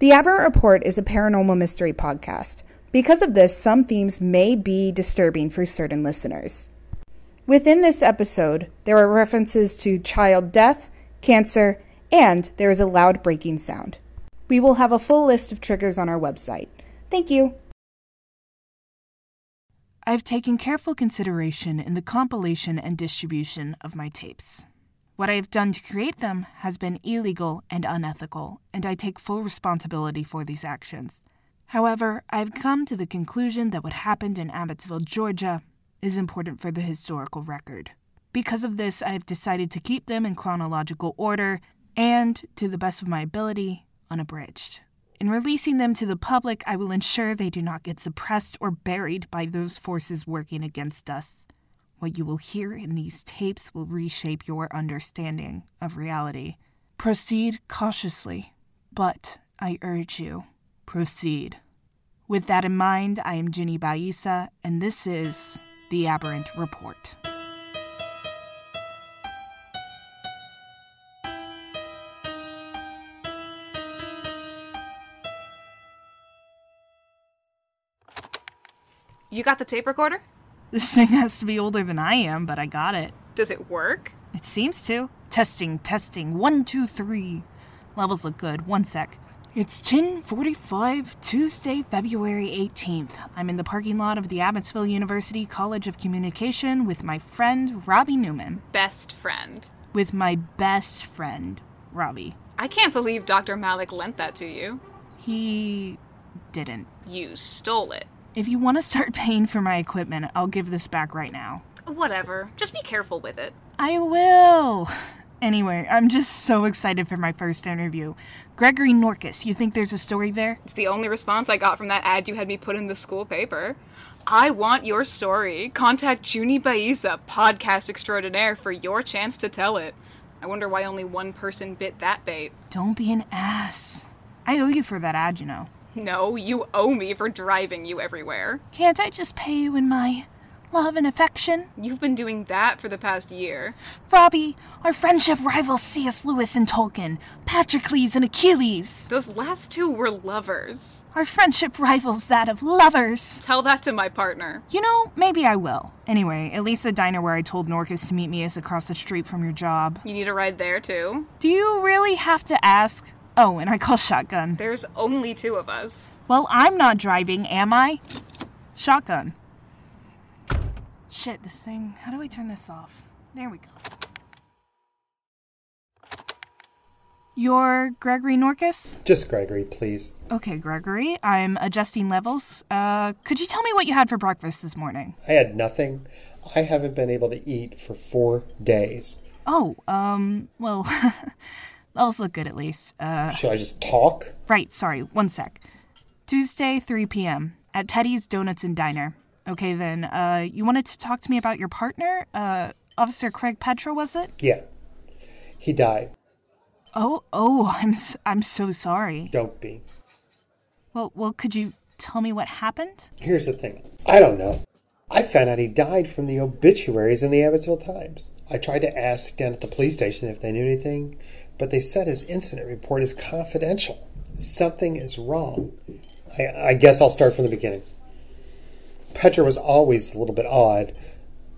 The Aberrant Report is a paranormal mystery podcast. Because of this, some themes may be disturbing for certain listeners. Within this episode, there are references to child death, cancer, and there is a loud breaking sound. We will have a full list of triggers on our website. Thank you. I've taken careful consideration in the compilation and distribution of my tapes. What I have done to create them has been illegal and unethical, and I take full responsibility for these actions. However, I've come to the conclusion that what happened in Abbotsville, Georgia, is important for the historical record. Because of this, I have decided to keep them in chronological order and, to the best of my ability, unabridged. In releasing them to the public, I will ensure they do not get suppressed or buried by those forces working against us. What you will hear in these tapes will reshape your understanding of reality. Proceed cautiously, but I urge you, proceed. With that in mind, I am Junie Baisa, and this is The Aberrant Report. You got the tape recorder? This thing has to be older than I am, but I got it. Does it work? It seems to. Testing, testing. One, two, three. Levels look good. One sec. It's 10:45 Tuesday, February 18th. I'm in the parking lot of the Abbotsville University College of Communication with my friend Robbie Newman. Best friend. With my best friend, Robbie. I can't believe Dr. Malik lent that to you. He didn't. You stole it. If you want to start paying for my equipment, I'll give this back right now. Whatever. Just be careful with it. I will. Anyway, I'm just so excited for my first interview. Gregory Norkus, you think there's a story there? It's the only response I got from that ad you had me put in the school paper. I want your story. Contact Junie Baisa, podcast extraordinaire, for your chance to tell it. I wonder why only one person bit that bait. Don't be an ass. I owe you for that ad, you know. No, you owe me for driving you everywhere. Can't I just pay you in my love and affection? You've been doing that for the past year. Robbie, our friendship rivals C.S. Lewis and Tolkien, Patroclus and Achilles. Those last two were lovers. Our friendship rivals that of lovers. Tell that to my partner. You know, maybe I will. Anyway, at least the diner where I told Norkus to meet me is across the street from your job. You need a ride there, too? Do you really have to ask? Oh, and I call shotgun. There's only two of us. Well, I'm not driving, am I? Shotgun. Shit, this thing. How do I turn this off? There we go. You're Gregory Norkus? Just Gregory, please. Okay, Gregory. I'm adjusting levels. Uh, could you tell me what you had for breakfast this morning? I had nothing. I haven't been able to eat for four days. Oh, um, well, levels look good at least. Uh, Should I just talk? right, sorry, one sec. Tuesday, 3 p.m. at Teddy's Donuts and Diner. Okay, then, uh, you wanted to talk to me about your partner? Uh, Officer Craig Petra, was it? Yeah. He died. Oh, oh, I'm s- I'm so sorry. Don't be. Well, well, could you tell me what happened? Here's the thing I don't know. I found out he died from the obituaries in the Abbotsville Times. I tried to ask down at the police station if they knew anything, but they said his incident report is confidential. Something is wrong. I, I guess I'll start from the beginning. Petra was always a little bit odd.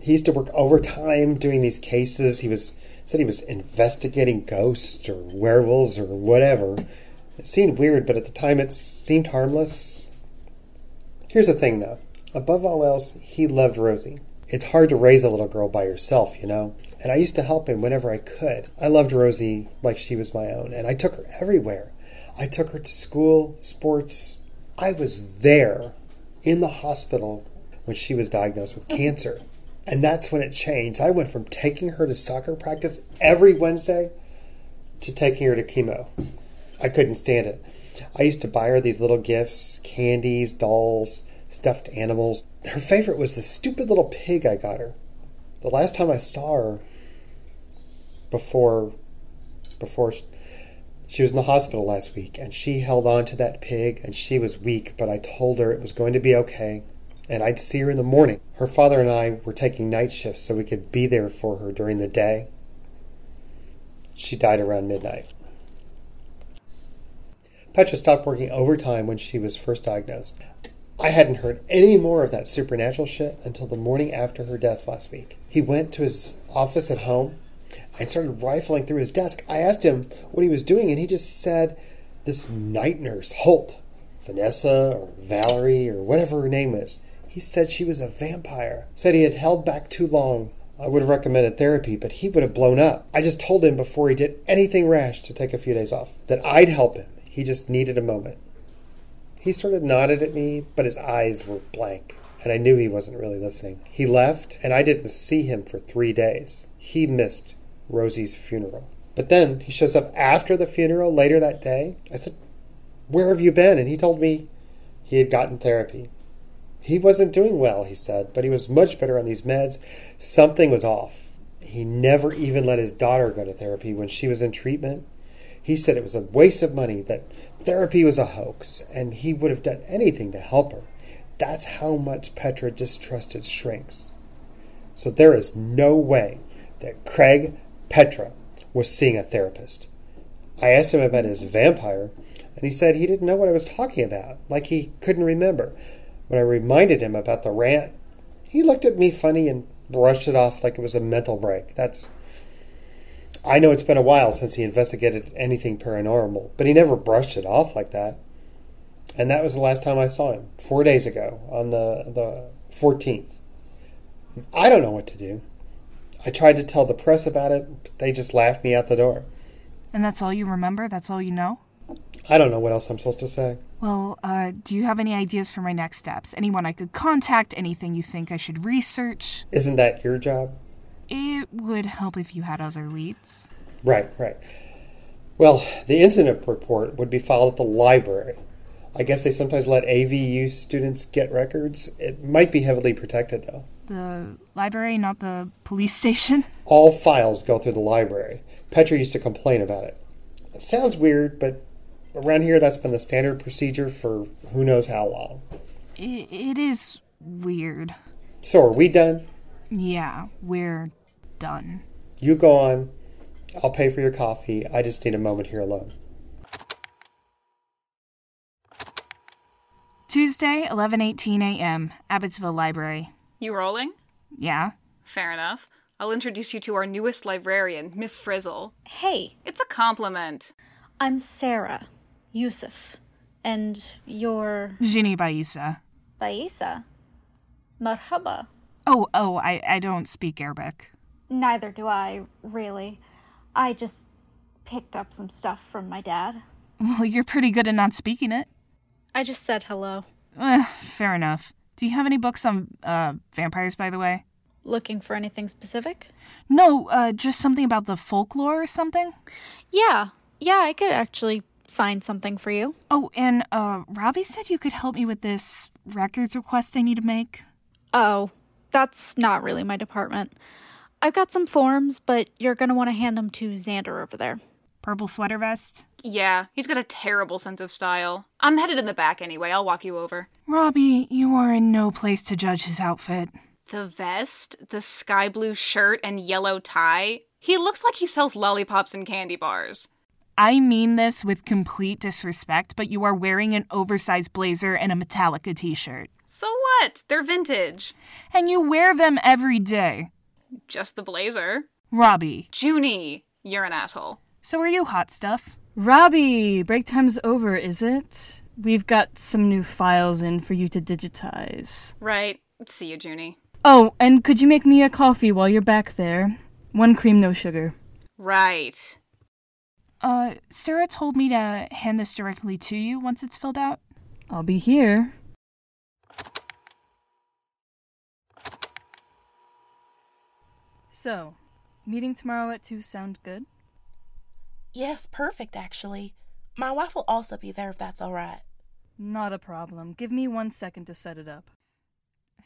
He used to work overtime doing these cases. He was said he was investigating ghosts or werewolves or whatever. It seemed weird, but at the time it seemed harmless. Here's the thing though. Above all else, he loved Rosie. It's hard to raise a little girl by yourself, you know? And I used to help him whenever I could. I loved Rosie like she was my own, and I took her everywhere. I took her to school, sports. I was there in the hospital when she was diagnosed with cancer. And that's when it changed. I went from taking her to soccer practice every Wednesday to taking her to chemo. I couldn't stand it. I used to buy her these little gifts candies, dolls, stuffed animals. Her favorite was the stupid little pig I got her. The last time I saw her before before she was in the hospital last week and she held on to that pig and she was weak, but I told her it was going to be okay and I'd see her in the morning. Her father and I were taking night shifts so we could be there for her during the day. She died around midnight. Petra stopped working overtime when she was first diagnosed. I hadn't heard any more of that supernatural shit until the morning after her death last week. He went to his office at home and started rifling through his desk. I asked him what he was doing, and he just said, This night nurse, Holt, Vanessa or Valerie or whatever her name is, he said she was a vampire. Said he had held back too long. I would have recommended therapy, but he would have blown up. I just told him before he did anything rash to take a few days off that I'd help him. He just needed a moment. He sort of nodded at me, but his eyes were blank, and I knew he wasn't really listening. He left, and I didn't see him for three days. He missed Rosie's funeral. But then he shows up after the funeral later that day. I said, Where have you been? And he told me he had gotten therapy. He wasn't doing well, he said, but he was much better on these meds. Something was off. He never even let his daughter go to therapy when she was in treatment. He said it was a waste of money, that therapy was a hoax, and he would have done anything to help her. That's how much Petra distrusted shrinks. So there is no way that Craig Petra was seeing a therapist. I asked him about his vampire, and he said he didn't know what I was talking about, like he couldn't remember. When I reminded him about the rant, he looked at me funny and brushed it off like it was a mental break. That's. I know it's been a while since he investigated anything paranormal, but he never brushed it off like that. And that was the last time I saw him, four days ago, on the, the 14th. I don't know what to do. I tried to tell the press about it, but they just laughed me out the door. And that's all you remember? That's all you know? I don't know what else I'm supposed to say. Well, uh, do you have any ideas for my next steps? Anyone I could contact? Anything you think I should research? Isn't that your job? It would help if you had other leads. Right, right. Well, the incident report would be filed at the library. I guess they sometimes let AVU students get records. It might be heavily protected, though. The library, not the police station? All files go through the library. Petra used to complain about it. It sounds weird, but around here that's been the standard procedure for who knows how long. It, it is weird. So are we done? Yeah, we're done. You go on. I'll pay for your coffee. I just need a moment here alone. Tuesday, 11:18 a.m., Abbotsville Library. You rolling? Yeah. Fair enough. I'll introduce you to our newest librarian, Miss Frizzle. Hey, It's a compliment. I'm Sarah Youssef, and you're Junie Baisa. Baisa. Marhaba. Oh, oh, I, I don't speak Arabic. Neither do I, really. I just picked up some stuff from my dad. Well, you're pretty good at not speaking it. I just said hello. Eh, fair enough. Do you have any books on uh, vampires, by the way? Looking for anything specific? No, uh, just something about the folklore or something. Yeah, yeah, I could actually find something for you. Oh, and uh, Robbie said you could help me with this records request I need to make. Oh, that's not really my department. I've got some forms, but you're gonna want to hand them to Xander over there. Purple sweater vest. Yeah, he's got a terrible sense of style. I'm headed in the back anyway. I'll walk you over. Robbie, you are in no place to judge his outfit. The vest, the sky blue shirt, and yellow tie. He looks like he sells lollipops and candy bars. I mean this with complete disrespect, but you are wearing an oversized blazer and a Metallica t shirt. So what? They're vintage. And you wear them every day. Just the blazer. Robbie, Junie, you're an asshole. so are you hot stuff? Robbie, break time's over, is it? We've got some new files in for you to digitize. Right. See you, Junie. Oh, and could you make me a coffee while you're back there? One cream, no sugar. Right. Uh, Sarah told me to hand this directly to you once it's filled out. I'll be here. So, meeting tomorrow at 2 sound good? Yes, perfect, actually. My wife will also be there if that's all right. Not a problem. Give me one second to set it up.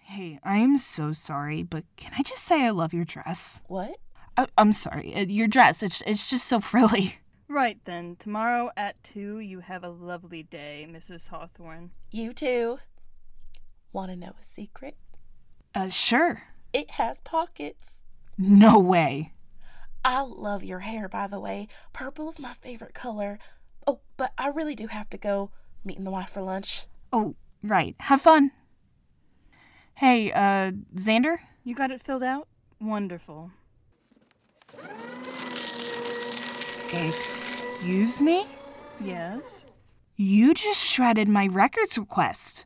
Hey, I am so sorry, but can I just say I love your dress? What? I- I'm sorry. uh, Your dress, it's, it's just so frilly. Right then, tomorrow at 2, you have a lovely day, Mrs. Hawthorne. You too. Want to know a secret? Uh, sure. It has pockets. No way. I love your hair, by the way. Purple's my favorite color. Oh, but I really do have to go meeting the wife for lunch. Oh, right. Have fun. Hey, uh, Xander? You got it filled out? Wonderful. Excuse me? Yes? You just shredded my records request.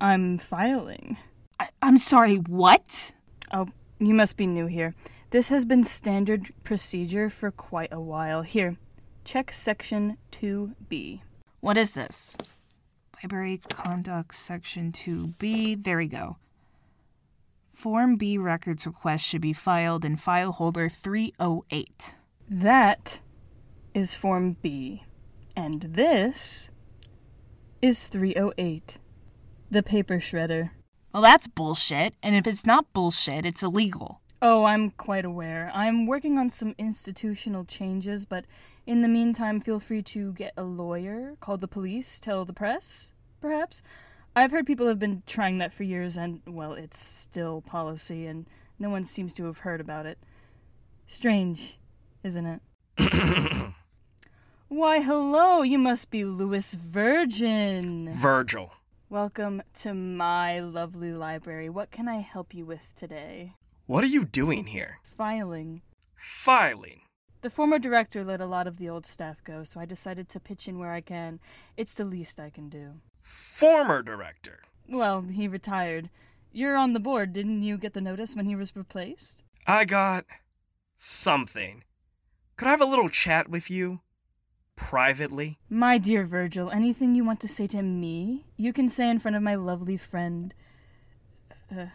I'm filing. I- I'm sorry, what? Oh, you must be new here. This has been standard procedure for quite a while. Here, check section 2B. What is this? Library Conduct Section 2B. There we go. Form B records request should be filed in file holder 308. That is Form B. And this is 308. The paper shredder. Well, that's bullshit, and if it's not bullshit, it's illegal. Oh, I'm quite aware. I'm working on some institutional changes, but in the meantime, feel free to get a lawyer, call the police, tell the press, perhaps. I've heard people have been trying that for years, and, well, it's still policy, and no one seems to have heard about it. Strange, isn't it? Why, hello, you must be Louis Virgin. Virgil. Welcome to my lovely library. What can I help you with today? What are you doing here? Filing. Filing. The former director let a lot of the old staff go, so I decided to pitch in where I can. It's the least I can do. Former director. Well, he retired. You're on the board, didn't you get the notice when he was replaced? I got something. Could I have a little chat with you? Privately? My dear Virgil, anything you want to say to me, you can say in front of my lovely friend. Uh,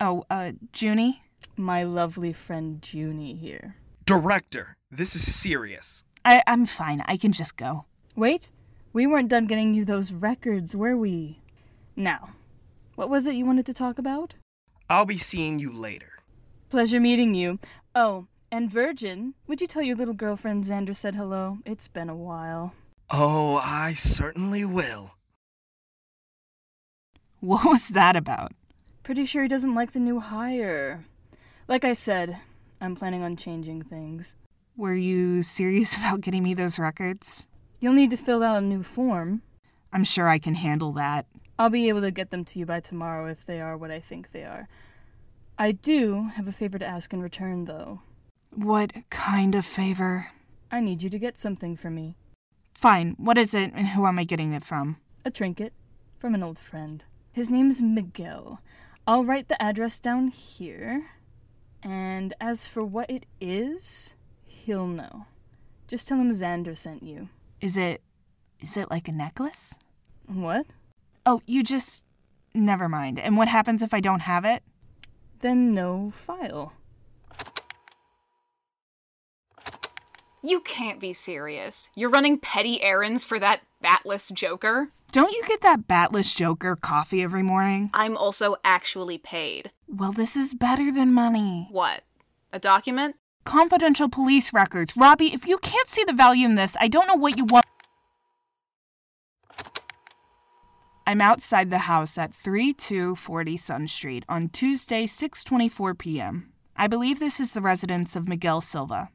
Oh, uh, Junie? my lovely friend Junie here. Director, this is serious. I- I'm fine. I can just go. Wait, we weren't done getting you those records, were we? Now, what was it you wanted to talk about? I'll be seeing you later. Pleasure meeting you. Oh, and Virgin, would you tell your little girlfriend Xander said hello? It's been a while. Oh, I certainly will. What was that about? Pretty sure he doesn't like the new hire. Like I said, I'm planning on changing things. Were you serious about getting me those records? You'll need to fill out a new form. I'm sure I can handle that. I'll be able to get them to you by tomorrow if they are what I think they are. I do have a favor to ask in return, though. What kind of favor? I need you to get something for me Fine. What is it, and who am I getting it from? a trinket from an old friend. His name's Miguel. I'll write the address down here. And as for what it is, he'll know. Just tell him Xander sent you. Is it. Is it like a necklace? What? Oh, you just. Never mind. And what happens if I don't have it? Then no file. You can't be serious. You're running petty errands for that batless joker? Don't you get that batless joker coffee every morning? I'm also actually paid. Well, this is better than money. What? A document? Confidential police records. Robbie, if you can't see the value in this, I don't know what you want. I'm outside the house at 3240 Sun Street on Tuesday, 6:24 p.m. I believe this is the residence of Miguel Silva.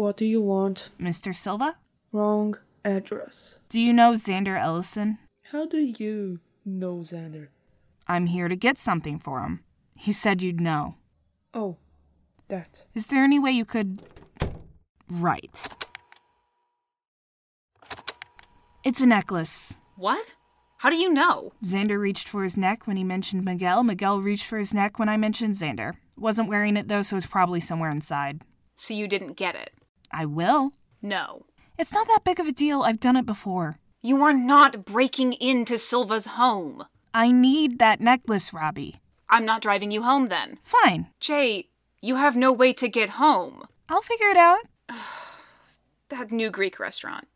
What do you want? Mr. Silva? Wrong address. Do you know Xander Ellison? How do you know Xander? I'm here to get something for him. He said you'd know. Oh, that. Is there any way you could. Right. It's a necklace. What? How do you know? Xander reached for his neck when he mentioned Miguel. Miguel reached for his neck when I mentioned Xander. Wasn't wearing it though, so it's probably somewhere inside. So you didn't get it? I will. No. It's not that big of a deal. I've done it before. You are not breaking into Silva's home. I need that necklace, Robbie. I'm not driving you home then. Fine. Jay, you have no way to get home. I'll figure it out. That new Greek restaurant.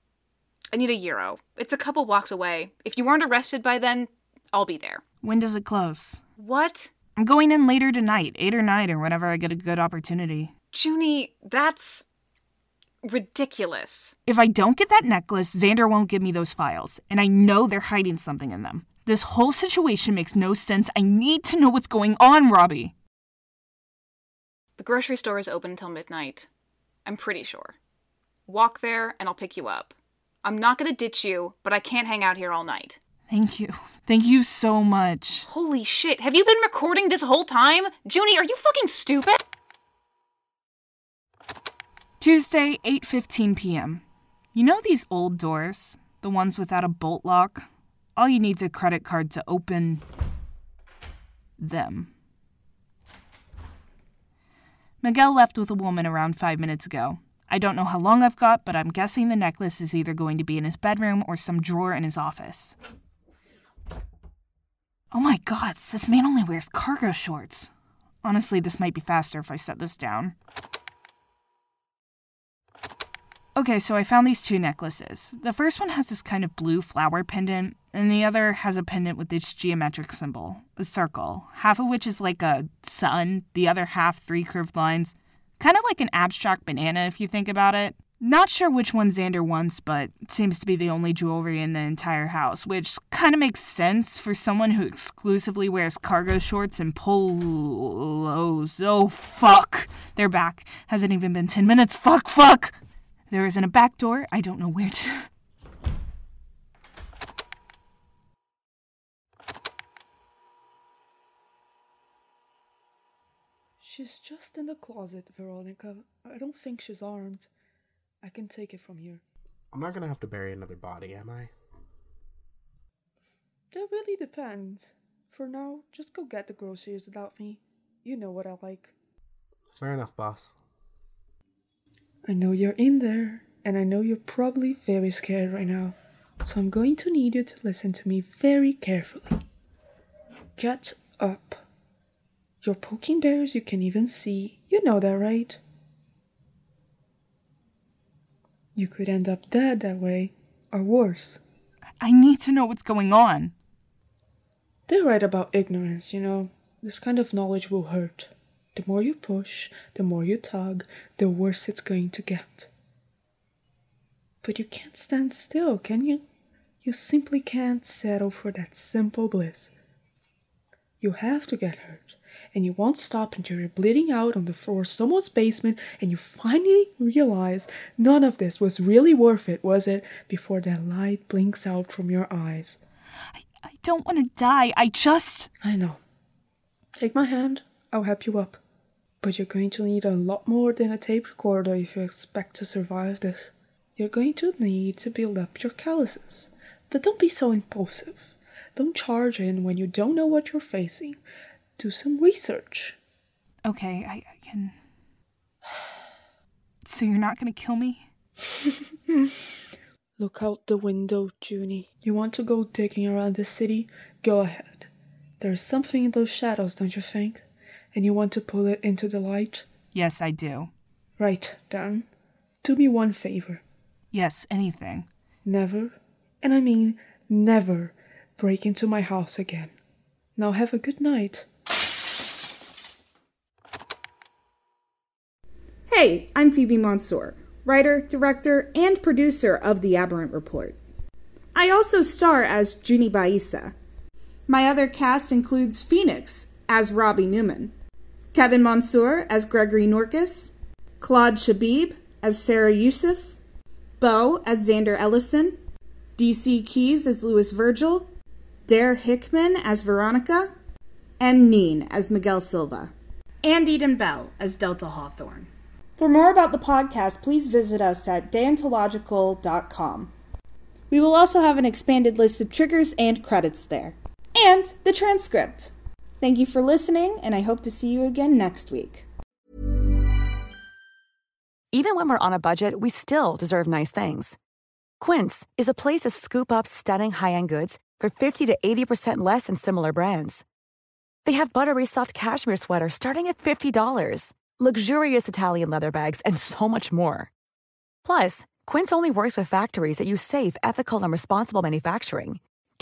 I need a euro. It's a couple blocks away. If you weren't arrested by then, I'll be there. When does it close? What? I'm going in later tonight, 8 or 9 or whenever I get a good opportunity. Junie, that's ridiculous. If I don't get that necklace, Xander won't give me those files, and I know they're hiding something in them. This whole situation makes no sense. I need to know what's going on, Robbie. The grocery store is open until midnight. I'm pretty sure. Walk there and I'll pick you up. I'm not gonna ditch you, but I can't hang out here all night. Thank you. Thank you so much. Holy shit, have you been recording this whole time? Junie, are you fucking stupid? Tuesday, 8:15 p.m. You know these old doors, the ones without a bolt lock? All you need's a credit card to open them. Miguel left with a woman around 5 minutes ago. I don't know how long I've got, but I'm guessing the necklace is either going to be in his bedroom or some drawer in his office. Oh my god, this man only wears cargo shorts. Honestly, this might be faster if I set this down. Okay, so I found these two necklaces. The first one has this kind of blue flower pendant, and the other has a pendant with this geometric symbol, a circle, half of which is like a sun, the other half three curved lines. Kind of like an abstract banana if you think about it. Not sure which one Xander wants, but seems to be the only jewelry in the entire house, which kind of makes sense for someone who exclusively wears cargo shorts and polos. Oh, fuck! They're back. Hasn't even been 10 minutes. Fuck, fuck! There isn't a back door. I don't know where to. She's just in the closet, Veronica. I don't think she's armed. I can take it from here. I'm not gonna have to bury another body, am I? That really depends. For now, just go get the groceries without me. You know what I like. Fair enough, boss. I know you're in there, and I know you're probably very scared right now. So I'm going to need you to listen to me very carefully. Get up. You're poking bears you can even see. You know that, right? You could end up dead that way, or worse. I need to know what's going on. They're right about ignorance, you know. This kind of knowledge will hurt. The more you push, the more you tug, the worse it's going to get. But you can't stand still, can you? You simply can't settle for that simple bliss. You have to get hurt, and you won't stop until you're bleeding out on the floor of someone's basement and you finally realize none of this was really worth it, was it? Before that light blinks out from your eyes. I, I don't want to die. I just. I know. Take my hand, I'll help you up. But you're going to need a lot more than a tape recorder if you expect to survive this. You're going to need to build up your calluses. But don't be so impulsive. Don't charge in when you don't know what you're facing. Do some research. Okay, I, I can. So you're not gonna kill me? Look out the window, Junie. You want to go digging around the city? Go ahead. There's something in those shadows, don't you think? And you want to pull it into the light? Yes, I do. Right, then. Do me one favor. Yes, anything. Never, and I mean never, break into my house again. Now have a good night. Hey, I'm Phoebe Mansour, writer, director, and producer of The Aberrant Report. I also star as Junie Baisa. My other cast includes Phoenix as Robbie Newman, Kevin Mansour as Gregory Norkus, Claude Shabib as Sarah Youssef, Bo as Xander Ellison, DC Keys as Louis Virgil, Dare Hickman as Veronica, and Neen as Miguel Silva, and Eden Bell as Delta Hawthorne. For more about the podcast, please visit us at deontological.com. We will also have an expanded list of triggers and credits there, and the transcript. Thank you for listening, and I hope to see you again next week. Even when we're on a budget, we still deserve nice things. Quince is a place to scoop up stunning high end goods for 50 to 80% less than similar brands. They have buttery soft cashmere sweaters starting at $50, luxurious Italian leather bags, and so much more. Plus, Quince only works with factories that use safe, ethical, and responsible manufacturing.